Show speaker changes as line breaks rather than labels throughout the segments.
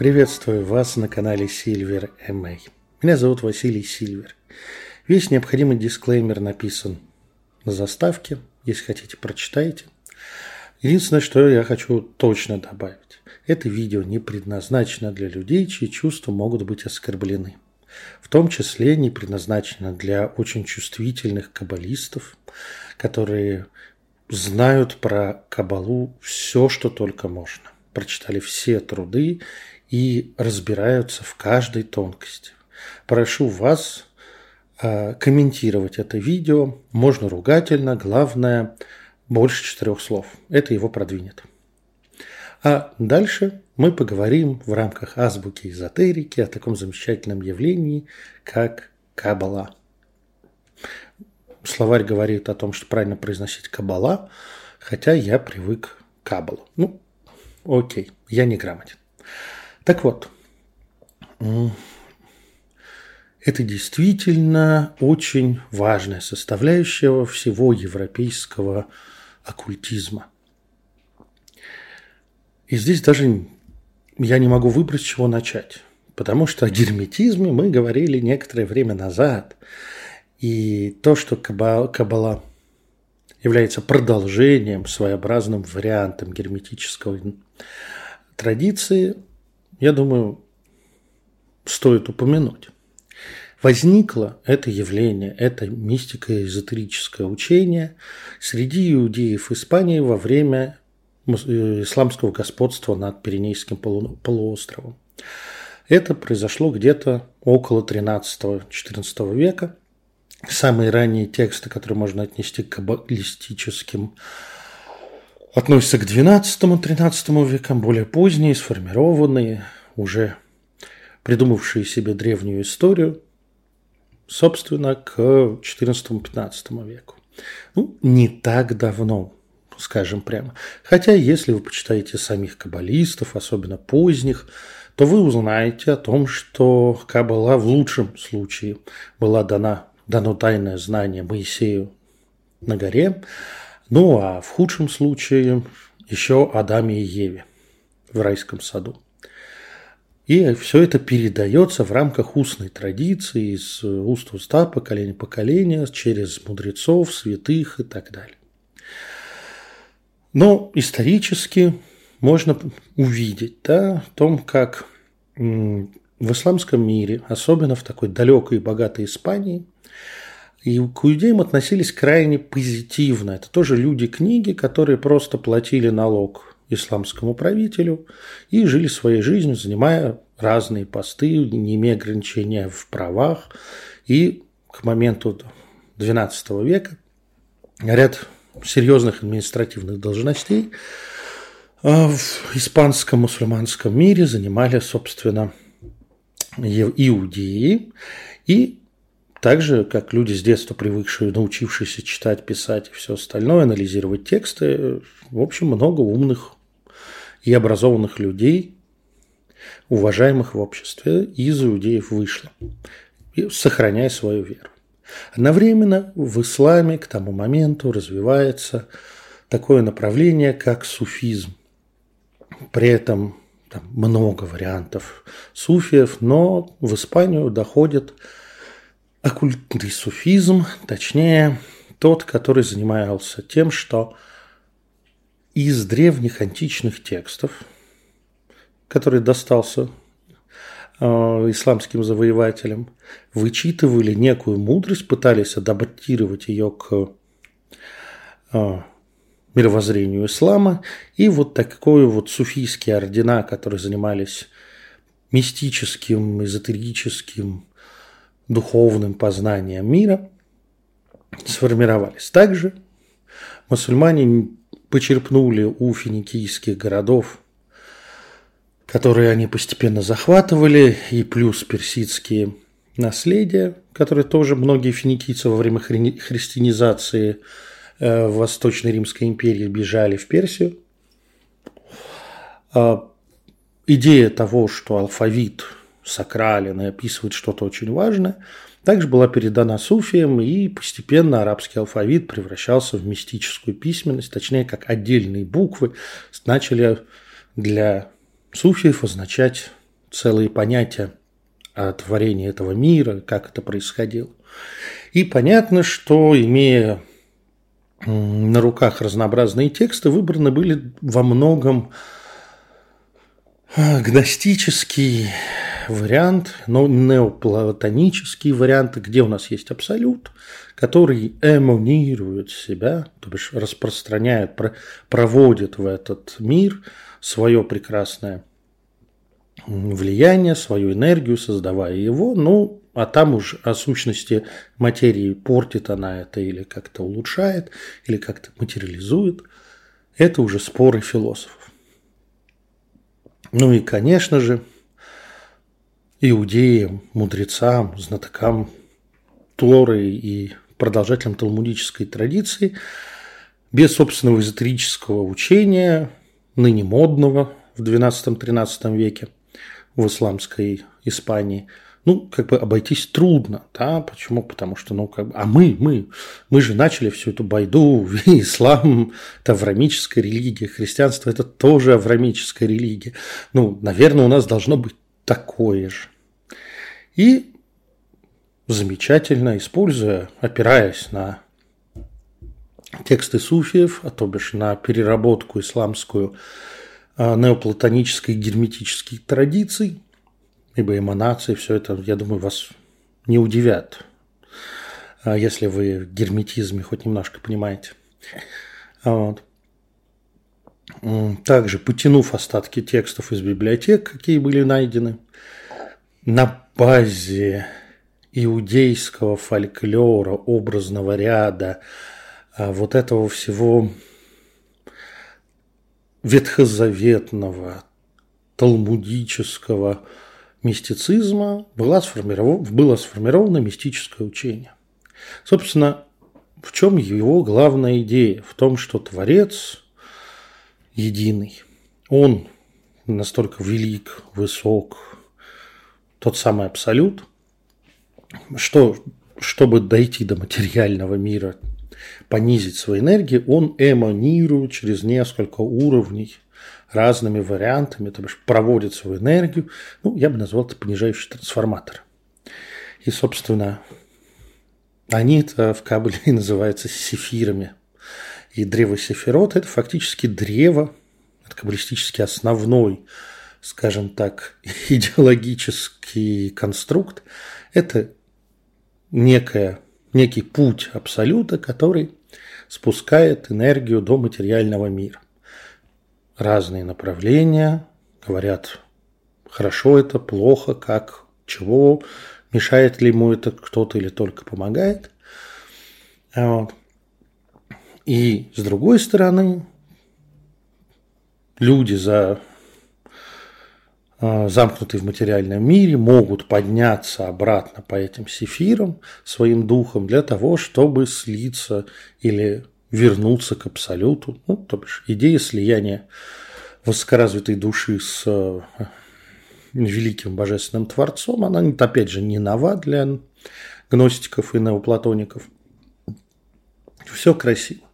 Приветствую вас на канале Silver MA. Меня зовут Василий Сильвер. Весь необходимый дисклеймер написан на заставке. Если хотите, прочитайте. Единственное, что я хочу точно добавить. Это видео не предназначено для людей, чьи чувства могут быть оскорблены. В том числе не предназначено для очень чувствительных каббалистов, которые знают про кабалу все, что только можно. Прочитали все труды и разбираются в каждой тонкости. Прошу вас э, комментировать это видео. Можно ругательно, главное, больше четырех слов. Это его продвинет. А дальше мы поговорим в рамках азбуки эзотерики о таком замечательном явлении, как кабала. Словарь говорит о том, что правильно произносить кабала, хотя я привык к кабалу. Ну, окей, я не грамотен. Так вот, это действительно очень важная составляющая всего европейского оккультизма. И здесь даже я не могу выбрать, с чего начать. Потому что о герметизме мы говорили некоторое время назад. И то, что Каббала является продолжением, своеобразным вариантом герметической традиции, я думаю, стоит упомянуть. Возникло это явление, это мистико-эзотерическое учение среди иудеев Испании во время э, исламского господства над Пиренейским полуостровом. Это произошло где-то около 13-14 века. Самые ранние тексты, которые можно отнести к каббалистическим, относятся к 12-13 векам, более поздние, сформированные, уже придумавшие себе древнюю историю, собственно, к 14-15 веку. Ну, не так давно, скажем прямо. Хотя, если вы почитаете самих каббалистов, особенно поздних, то вы узнаете о том, что Каббала в лучшем случае была дана, дано тайное знание Моисею на горе, ну а в худшем случае еще Адаме и Еве в райском саду. И все это передается в рамках устной традиции, из уст в уста, поколение поколения, через мудрецов, святых и так далее. Но исторически можно увидеть да, в том, как в исламском мире, особенно в такой далекой и богатой Испании, и к иудеям относились крайне позитивно. Это тоже люди книги, которые просто платили налог исламскому правителю и жили своей жизнью, занимая разные посты, не имея ограничения в правах. И к моменту XII века ряд серьезных административных должностей а, в испанском мусульманском мире занимали, собственно, иудеи. И так же, как люди с детства привыкшие, научившиеся читать, писать и все остальное, анализировать тексты, в общем, много умных и образованных людей, уважаемых в обществе, из иудеев вышло, сохраняя свою веру. Одновременно в исламе к тому моменту развивается такое направление, как суфизм. При этом там много вариантов суфиев, но в Испанию доходит оккультный суфизм, точнее тот, который занимался тем, что из древних античных текстов, который достался э, исламским завоевателям, вычитывали некую мудрость, пытались адаптировать ее к э, мировоззрению ислама. И вот такой вот суфийские ордена, которые занимались мистическим, эзотерическим, духовным познанием мира, сформировались. Также мусульмане почерпнули у финикийских городов, которые они постепенно захватывали, и плюс персидские наследия, которые тоже многие финикийцы во время хри- христианизации э, в Восточной Римской империи бежали в Персию. А, идея того, что алфавит сакрален и описывает что-то очень важное – также была передана суфиям, и постепенно арабский алфавит превращался в мистическую письменность, точнее, как отдельные буквы начали для суфиев означать целые понятия о творении этого мира, как это происходило. И понятно, что, имея на руках разнообразные тексты, выбраны были во многом а, гностический вариант, но неоплатонический вариант, где у нас есть абсолют, который эмонирует себя, то бишь распространяет, проводит в этот мир свое прекрасное влияние, свою энергию, создавая его, ну, а там уж о сущности материи портит она это или как-то улучшает, или как-то материализует. Это уже споры философов. Ну и, конечно же, иудеям, мудрецам, знатокам Торы и продолжателям талмудической традиции, без собственного эзотерического учения, ныне модного в XII-XIII веке в исламской Испании, ну, как бы обойтись трудно, да, почему? Потому что, ну, как бы, а мы, мы, мы же начали всю эту байду, ислам – это аврамическая религия, христианство – это тоже аврамическая религия. Ну, наверное, у нас должно быть такое же. И замечательно, используя, опираясь на тексты суфиев, а то бишь на переработку исламскую а, неоплатонической герметической традиций, ибо эманации, все это, я думаю, вас не удивят, а, если вы герметизме хоть немножко понимаете. Вот. Также, потянув остатки текстов из библиотек, какие были найдены, на базе иудейского фольклора, образного ряда, а, вот этого всего ветхозаветного, талмудического мистицизма была сформировано, было сформировано мистическое учение. Собственно, в чем его главная идея? В том, что Творец единый. Он настолько велик, высок, тот самый абсолют, что, чтобы дойти до материального мира, понизить свою энергию, он эманирует через несколько уровней разными вариантами, то бишь проводит свою энергию. Ну, я бы назвал это понижающий трансформатор. И, собственно, они-то в Кабеле называются сефирами. И древо сефирот – это фактически древо, это каббалистически основной, скажем так, идеологический конструкт. Это некая, некий путь абсолюта, который спускает энергию до материального мира. Разные направления говорят, хорошо это, плохо, как, чего, мешает ли ему это кто-то или только помогает. Вот. И с другой стороны, люди за а, замкнутые в материальном мире, могут подняться обратно по этим сефирам своим духом для того, чтобы слиться или вернуться к абсолюту. Ну, то бишь, идея слияния высокоразвитой души с э, великим божественным Творцом, она, опять же, не нова для гностиков и неоплатоников. Все красиво.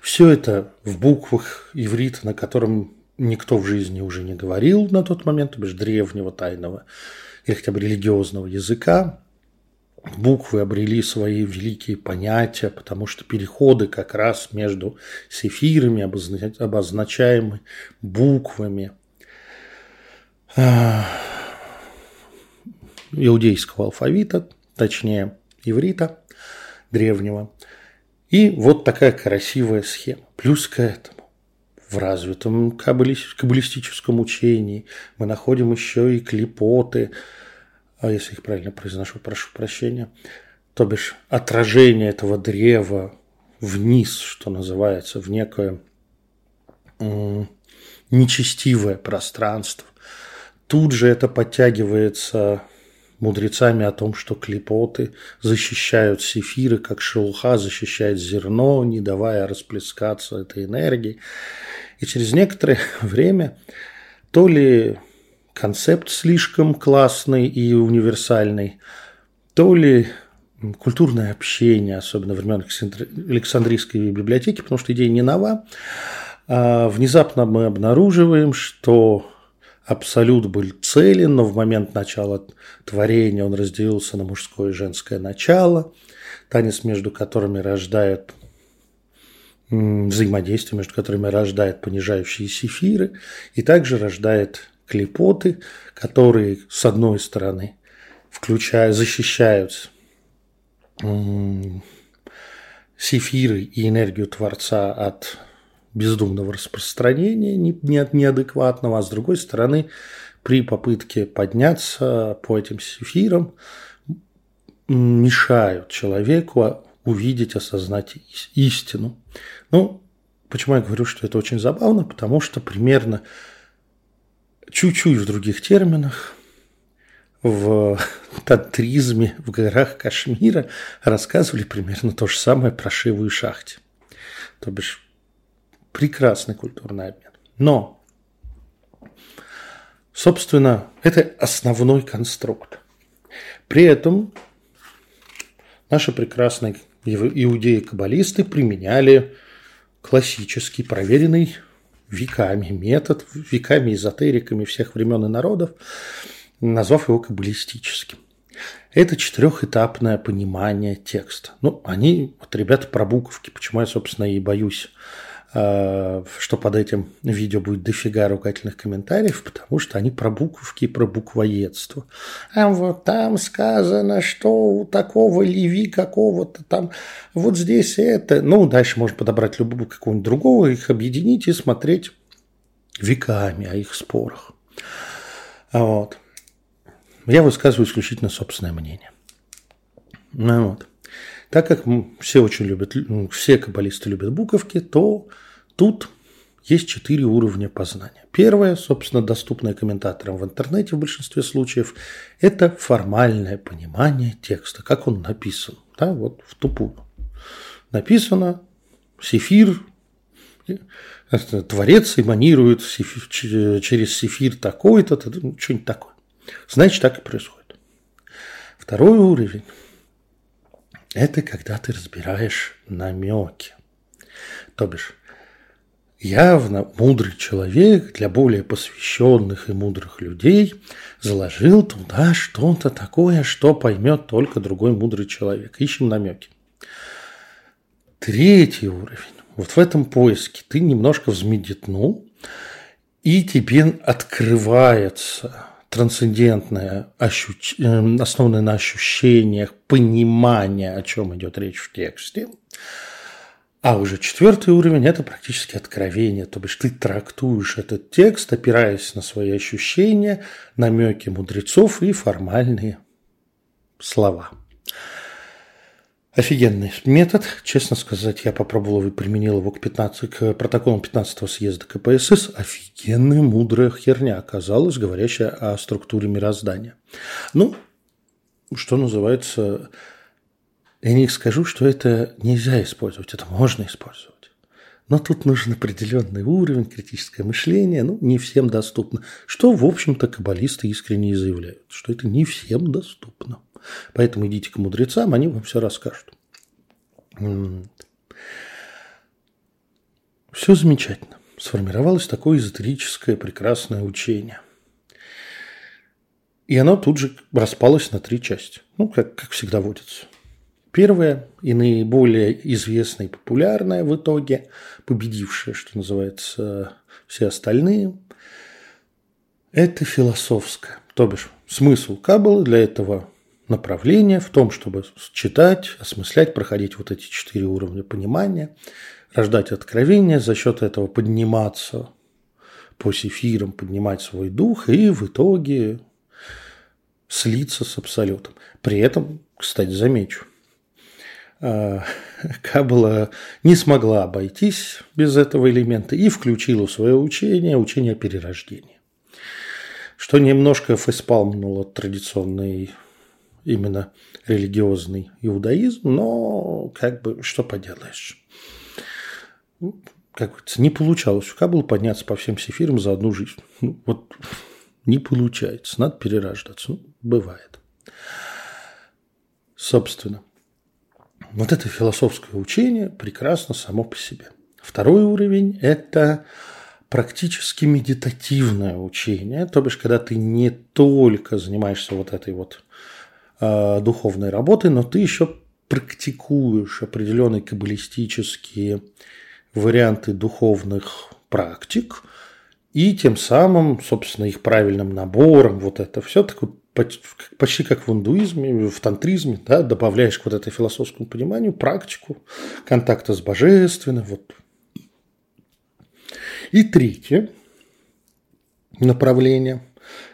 Все это в буквах иврита, на котором никто в жизни уже не говорил на тот момент, то бишь древнего тайного или хотя бы религиозного языка. Буквы обрели свои великие понятия, потому что переходы как раз между сефирами, обозначаемы буквами а, иудейского алфавита, точнее иврита древнего. И вот такая красивая схема. Плюс к этому в развитом каббалистическом учении. Мы находим еще и клипоты, а если их правильно произношу, прошу прощения, то бишь отражение этого древа вниз, что называется, в некое нечестивое пространство. Тут же это подтягивается мудрецами о том, что клипоты защищают сефиры, как шелуха защищает зерно, не давая расплескаться этой энергии. И через некоторое время то ли концепт слишком классный и универсальный, то ли культурное общение, особенно времен Александрийской библиотеки, потому что идея не нова, а внезапно мы обнаруживаем, что Абсолют был целен, но в момент начала творения он разделился на мужское и женское начало, танец между которыми рождает взаимодействие, между которыми рождает понижающие сефиры, и также рождает клепоты, которые, с одной стороны, включая, защищают сефиры и энергию Творца от бездумного распространения неадекватного, а с другой стороны, при попытке подняться по этим сефирам мешают человеку увидеть, осознать истину. Ну, почему я говорю, что это очень забавно? Потому что примерно чуть-чуть в других терминах в тантризме в горах Кашмира рассказывали примерно то же самое про Шиву и Шахте. То бишь прекрасный культурный обмен. Но, собственно, это основной конструкт. При этом наши прекрасные иудеи-каббалисты применяли классический, проверенный веками метод, веками эзотериками всех времен и народов, назвав его каббалистическим. Это четырехэтапное понимание текста. Ну, они, вот ребята про буковки, почему я, собственно, и боюсь что под этим видео будет дофига ругательных комментариев, потому что они про буковки и про буквоедство. А вот там сказано, что у такого Леви какого-то там, вот здесь это. Ну, дальше можно подобрать любого какого-нибудь другого, их объединить и смотреть веками о их спорах. Вот. Я высказываю исключительно собственное мнение. Ну, вот. Так как все очень любят, все каббалисты любят буковки, то тут есть четыре уровня познания. Первое, собственно, доступное комментаторам в интернете в большинстве случаев, это формальное понимание текста, как он написан. Да, вот в тупую. Написано «Сефир», Творец эманирует через сефир такой-то, ну, что-нибудь такое. Значит, так и происходит. Второй уровень это когда ты разбираешь намеки. То бишь, явно мудрый человек для более посвященных и мудрых людей заложил туда что-то такое, что поймет только другой мудрый человек. Ищем намеки. Третий уровень. Вот в этом поиске ты немножко взмедитнул, и тебе открывается трансцендентное, ощущ... Эм, основанное на ощущениях, понимание, о чем идет речь в тексте. А уже четвертый уровень – это практически откровение, то бишь ты трактуешь этот текст, опираясь на свои ощущения, намеки мудрецов и формальные слова. Офигенный метод. Честно сказать, я попробовал и применил его к, 15, к протоколам 15-го съезда КПСС. Офигенная, мудрая херня оказалась, говорящая о структуре мироздания. Ну, что называется, я не скажу, что это нельзя использовать, это можно использовать. Но тут нужен определенный уровень, критическое мышление, ну, не всем доступно. Что, в общем-то, каббалисты искренне заявляют, что это не всем доступно. Поэтому идите к мудрецам, они вам все расскажут. Все замечательно. Сформировалось такое эзотерическое прекрасное учение. И оно тут же распалось на три части. Ну, как, как всегда водится. Первое и наиболее известное и популярное в итоге, победившее, что называется, все остальные, это философское. То бишь, смысл Каббалы для этого направление в том, чтобы читать, осмыслять, проходить вот эти четыре уровня понимания, рождать откровение, за счет этого подниматься по сефирам, поднимать свой дух и в итоге слиться с абсолютом. При этом, кстати, замечу, Каббала не смогла обойтись без этого элемента и включила в свое учение учение о перерождении. Что немножко фейспалмнуло традиционной именно религиозный иудаизм, но как бы что поделаешь. Как говорится, не получалось у Каббала подняться по всем сефирам за одну жизнь. Ну, вот не получается, надо перерождаться. Ну, бывает. Собственно, вот это философское учение прекрасно само по себе. Второй уровень – это практически медитативное учение, то бишь, когда ты не только занимаешься вот этой вот э, духовной работой, но ты еще практикуешь определенные каббалистические варианты духовных практик, и тем самым, собственно, их правильным набором, вот это все такое почти как в индуизме, в тантризме, да, добавляешь к вот этой философскому пониманию практику контакта с божественным. Вот. И третье направление,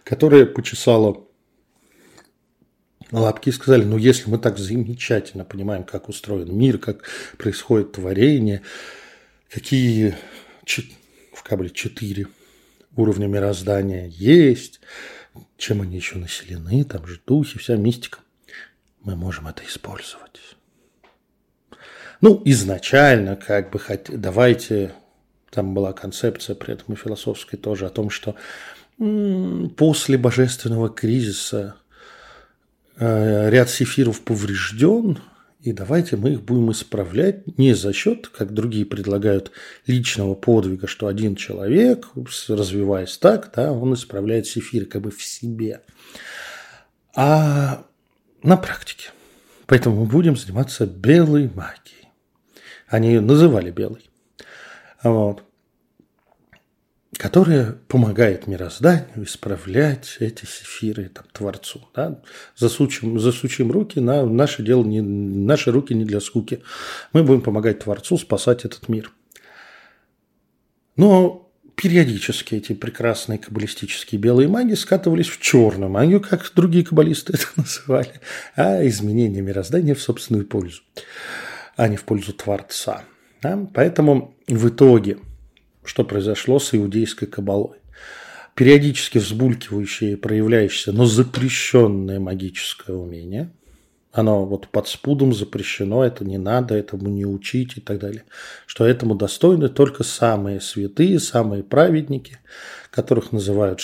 которое почесало лапки и сказали, ну если мы так замечательно понимаем, как устроен мир, как происходит творение, какие в кабле четыре уровня мироздания есть, чем они еще населены, там же духи, вся мистика. Мы можем это использовать. Ну, изначально, как бы, давайте, там была концепция при этом и философская тоже о том, что после божественного кризиса э, ряд сефиров поврежден, и давайте мы их будем исправлять не за счет, как другие предлагают, личного подвига, что один человек, развиваясь так, да, он исправляет сефир как бы в себе, а на практике. Поэтому мы будем заниматься белой магией. Они ее называли белой. Вот которая помогает мирозданию исправлять эти сефиры там, Творцу. Да? Засучим, засучим руки, на наше дело не, наши руки не для скуки. Мы будем помогать Творцу спасать этот мир. Но периодически эти прекрасные каббалистические белые маги скатывались в черную магию, как другие каббалисты это называли, а изменение мироздания в собственную пользу, а не в пользу Творца. Да? Поэтому в итоге – что произошло с иудейской кабалой. Периодически взбулькивающее и проявляющееся, но запрещенное магическое умение. Оно вот под спудом запрещено, это не надо, этому не учить и так далее. Что этому достойны только самые святые, самые праведники, которых называют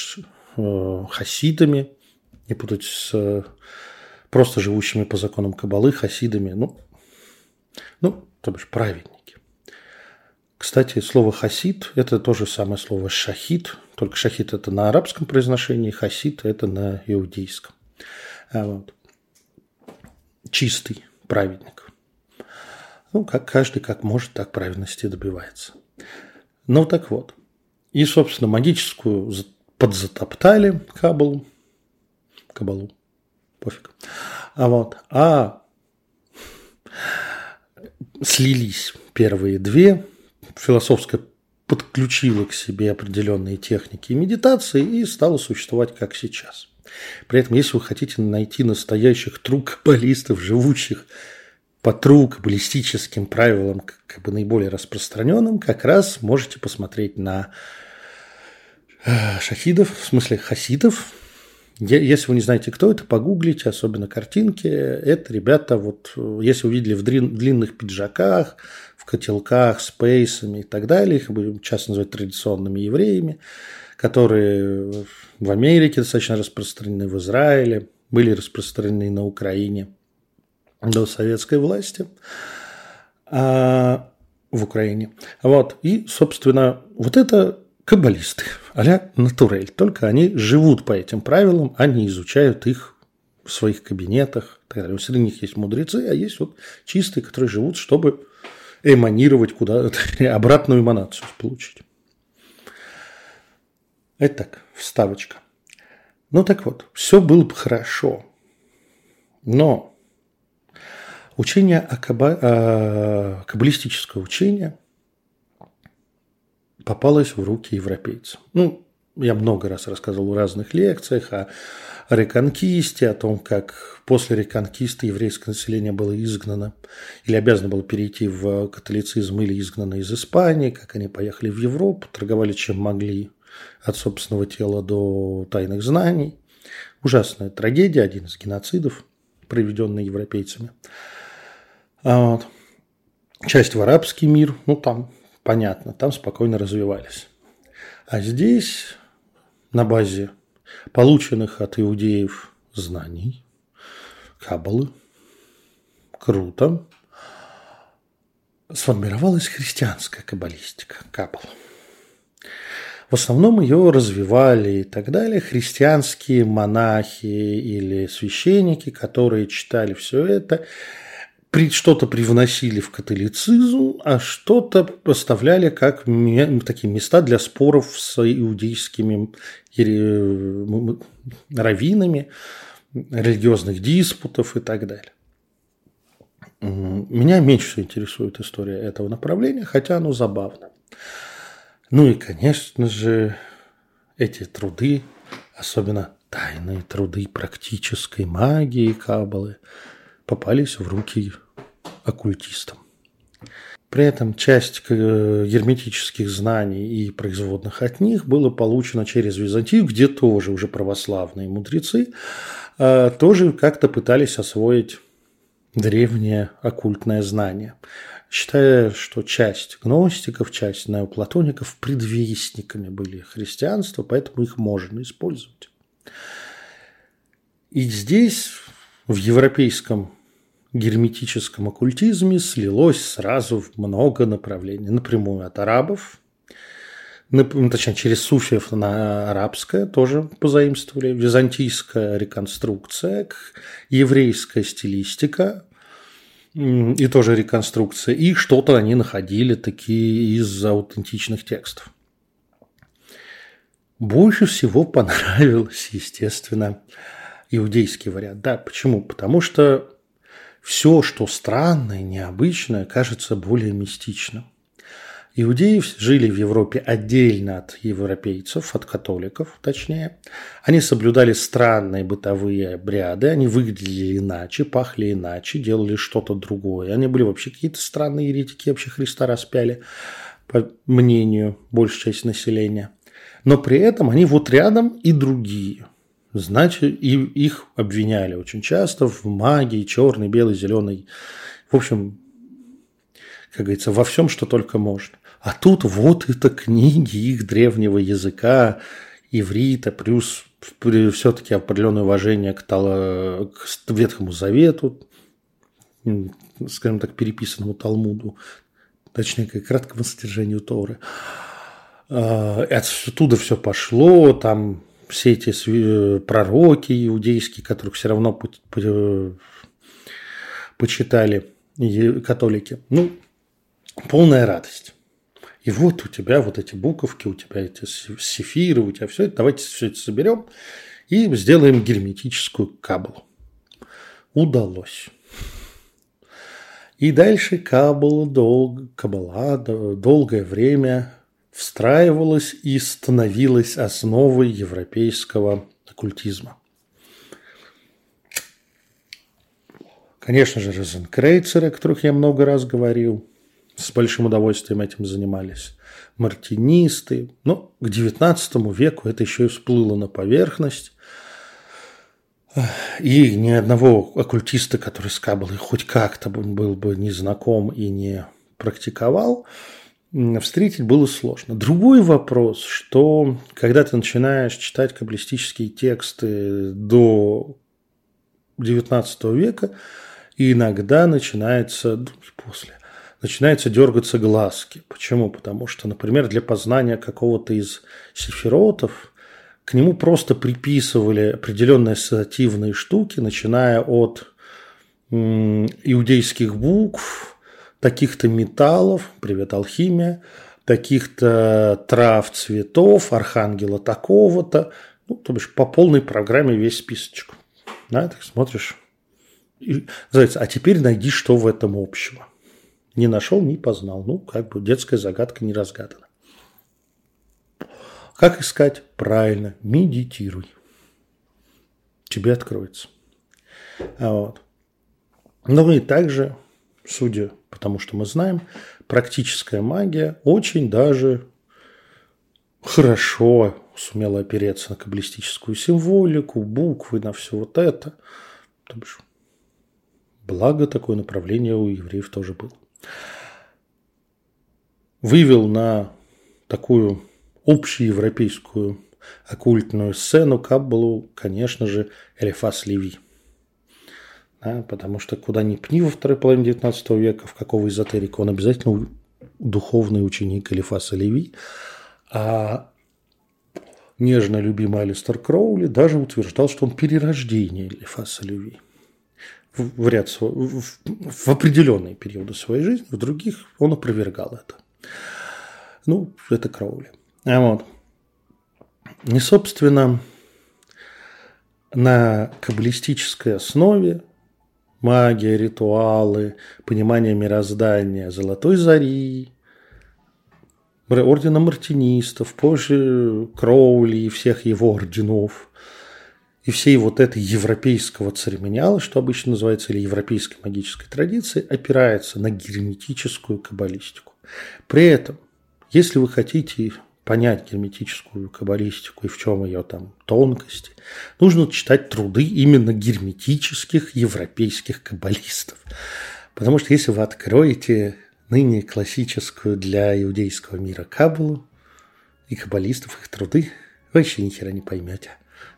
э, хасидами, не путать с э, просто живущими по законам кабалы хасидами, ну, ну, то бишь праведники. Кстати, слово хасид – это то же самое слово шахид, только шахид – это на арабском произношении, хасид – это на иудейском. А вот. Чистый праведник. Ну, как каждый как может, так праведности добивается. Ну, так вот. И, собственно, магическую подзатоптали кабалу. Кабалу. Пофиг. А вот. А слились первые две философская подключила к себе определенные техники медитации и стала существовать как сейчас. При этом, если вы хотите найти настоящих тру-каббалистов, живущих по тру-каббалистическим правилам, как бы наиболее распространенным, как раз можете посмотреть на э, шахидов, в смысле хасидов. Если вы не знаете, кто это, погуглите, особенно картинки. Это ребята, вот, если увидели в длинных пиджаках, в котелках с пейсами и так далее. Их часто называть традиционными евреями, которые в Америке достаточно распространены, в Израиле, были распространены на Украине до советской власти, а в Украине. Вот. И, собственно, вот это каббалисты, а-ля натурель. Только они живут по этим правилам, они изучают их в своих кабинетах. Среди них есть мудрецы, а есть вот чистые, которые живут, чтобы эманировать куда-то, обратную эманацию получить. Это так, вставочка. Ну так вот, все было бы хорошо. Но учение о каба... о... каббалистическое учение попалось в руки европейцам. Ну, я много раз рассказывал в разных лекциях о реконкисте, о том, как после реконкиста еврейское население было изгнано или обязано было перейти в католицизм или изгнано из Испании, как они поехали в Европу, торговали чем могли, от собственного тела до тайных знаний. Ужасная трагедия, один из геноцидов, проведенный европейцами. А вот. Часть в арабский мир, ну там понятно, там спокойно развивались. А здесь на базе полученных от иудеев знаний, каббалы. Круто. Сформировалась христианская каббалистика, каббала. В основном ее развивали и так далее христианские монахи или священники, которые читали все это, что-то привносили в католицизм, а что-то поставляли как такие места для споров с иудейскими раввинами, религиозных диспутов и так далее. Меня меньше интересует история этого направления, хотя оно забавно. Ну и, конечно же, эти труды, особенно тайные труды практической магии Каббалы, попались в руки оккультистам. При этом часть э, герметических знаний и производных от них было получено через Византию, где тоже уже православные мудрецы э, тоже как-то пытались освоить древнее оккультное знание считая, что часть гностиков, часть неоплатоников предвестниками были христианства, поэтому их можно использовать. И здесь, в европейском герметическом оккультизме, слилось сразу много направлений. Напрямую от арабов, точнее, через суфиев на арабское тоже позаимствовали, византийская реконструкция, еврейская стилистика, и тоже реконструкция. И что-то они находили такие из аутентичных текстов. Больше всего понравилось, естественно, иудейский вариант. Да, почему? Потому что все, что странное, необычное, кажется более мистичным. Иудеи жили в Европе отдельно от европейцев, от католиков точнее. Они соблюдали странные бытовые обряды, они выглядели иначе, пахли иначе, делали что-то другое. Они были вообще какие-то странные еретики, вообще Христа распяли, по мнению большей части населения. Но при этом они вот рядом и другие. Значит, и их обвиняли очень часто в магии, черный, белый, зеленый. В общем, как говорится, во всем, что только можно. А тут вот это книги их древнего языка, иврита, плюс все-таки определенное уважение к, к Ветхому Завету, скажем так, переписанному Талмуду, точнее, к краткому содержанию Торы. А, оттуда все пошло, там все эти пророки иудейские, которых все равно почитали католики. Ну, полная радость. И вот у тебя вот эти буковки, у тебя эти сефиры, у тебя все это. Давайте все это соберем и сделаем герметическую каблу. Удалось. И дальше кабала, дол, кабала долгое время встраивалась и становилась основой европейского оккультизма. Конечно же, розенкрейцеры, о которых я много раз говорил – с большим удовольствием этим занимались. Мартинисты. Но к XIX веку это еще и всплыло на поверхность. И ни одного оккультиста, который с Каббалой хоть как-то был бы не знаком и не практиковал, встретить было сложно. Другой вопрос, что когда ты начинаешь читать каббалистические тексты до XIX века, иногда начинается, ну, после, начинаются дергаться глазки. Почему? Потому что, например, для познания какого-то из сефиротов к нему просто приписывали определенные ассоциативные штуки, начиная от иудейских букв, таких-то металлов, привет, алхимия, таких-то трав, цветов, архангела такого-то, ну, то бишь по полной программе весь списочек. Да, так смотришь. И, называется, а теперь найди, что в этом общего. Не нашел, не познал. Ну, как бы детская загадка не разгадана. Как искать? Правильно, медитируй. Тебе откроется. А вот. Ну и также, судя по тому, что мы знаем, практическая магия очень даже хорошо сумела опереться на каббалистическую символику, буквы, на все вот это. Благо такое направление у евреев тоже было вывел на такую общеевропейскую оккультную сцену Каббалу, конечно же, Элифас Леви. Да, потому что куда ни пни во второй половине XIX века, в какого эзотерика, он обязательно духовный ученик Элифаса Леви. А нежно любимый Алистер Кроули даже утверждал, что он перерождение Элифаса Люви в, ряд, в, в определенные периоды своей жизни, в других он опровергал это. Ну, это Кроули. А вот. И, собственно, на каббалистической основе магия, ритуалы, понимание мироздания золотой зари, ордена мартинистов, позже Кроули и всех его орденов, и всей вот этой европейского церемониала, что обычно называется, или европейской магической традиции, опирается на герметическую каббалистику. При этом, если вы хотите понять герметическую каббалистику и в чем ее там тонкости, нужно читать труды именно герметических европейских каббалистов. Потому что если вы откроете ныне классическую для иудейского мира каббалу и каббалистов, их труды, вы вообще ни хера не поймете,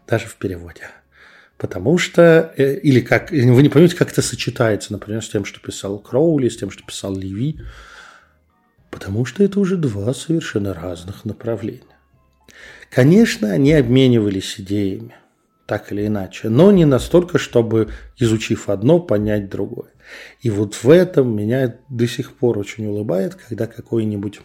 даже в переводе. Потому что, э, или как, вы не поймете, как это сочетается, например, с тем, что писал Кроули, с тем, что писал Леви, потому что это уже два совершенно разных направления. Конечно, они обменивались идеями, так или иначе, но не настолько, чтобы, изучив одно, понять другое. И вот в этом меня до сих пор очень улыбает, когда какой-нибудь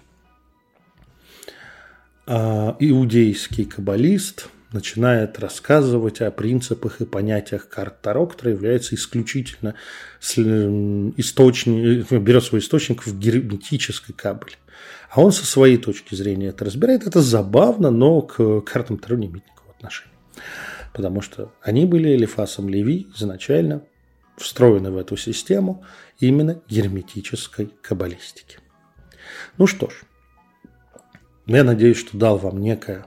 э, иудейский каббалист начинает рассказывать о принципах и понятиях карт Таро, которые являются исключительно источник, берет свой источник в герметической кабеле. А он со своей точки зрения это разбирает. Это забавно, но к картам Таро не имеет никакого отношения. Потому что они были Элифасом Леви изначально встроены в эту систему именно герметической каббалистики. Ну что ж, я надеюсь, что дал вам некое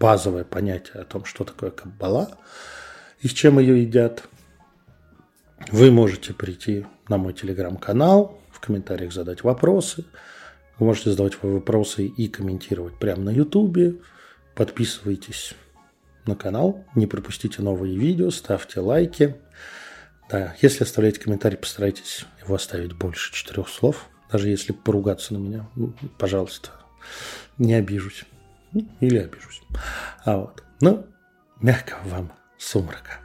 базовое понятие о том, что такое каббала и с чем ее едят – вы можете прийти на мой телеграм-канал, в комментариях задать вопросы. Вы можете задавать вопросы и комментировать прямо на ютубе. Подписывайтесь на канал, не пропустите новые видео, ставьте лайки. Да, если оставляете комментарий, постарайтесь его оставить больше четырех слов. Даже если поругаться на меня, пожалуйста, не обижусь. Или обижусь. А вот. Ну, мягкого вам сумрака.